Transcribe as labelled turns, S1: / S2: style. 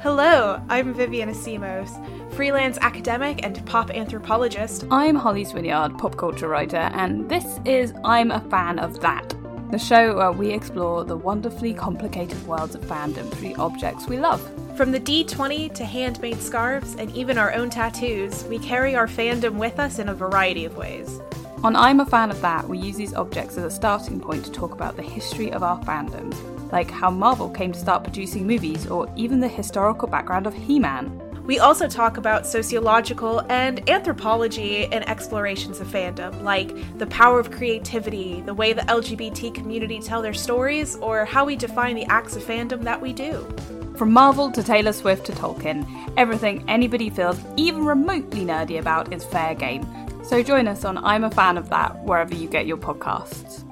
S1: Hello, I'm Vivian Asimos, freelance academic and pop anthropologist.
S2: I'm Holly Swinyard, pop culture writer, and this is I'm a Fan of That, the show where we explore the wonderfully complicated worlds of fandom through the objects we love.
S1: From the D20 to handmade scarves and even our own tattoos, we carry our fandom with us in a variety of ways.
S2: On I'm a Fan of That, we use these objects as a starting point to talk about the history of our fandoms, like how Marvel came to start producing movies, or even the historical background of He Man.
S1: We also talk about sociological and anthropology and explorations of fandom, like the power of creativity, the way the LGBT community tell their stories, or how we define the acts of fandom that we do.
S2: From Marvel to Taylor Swift to Tolkien, everything anybody feels even remotely nerdy about is fair game. So join us on I'm a Fan of That wherever you get your podcasts.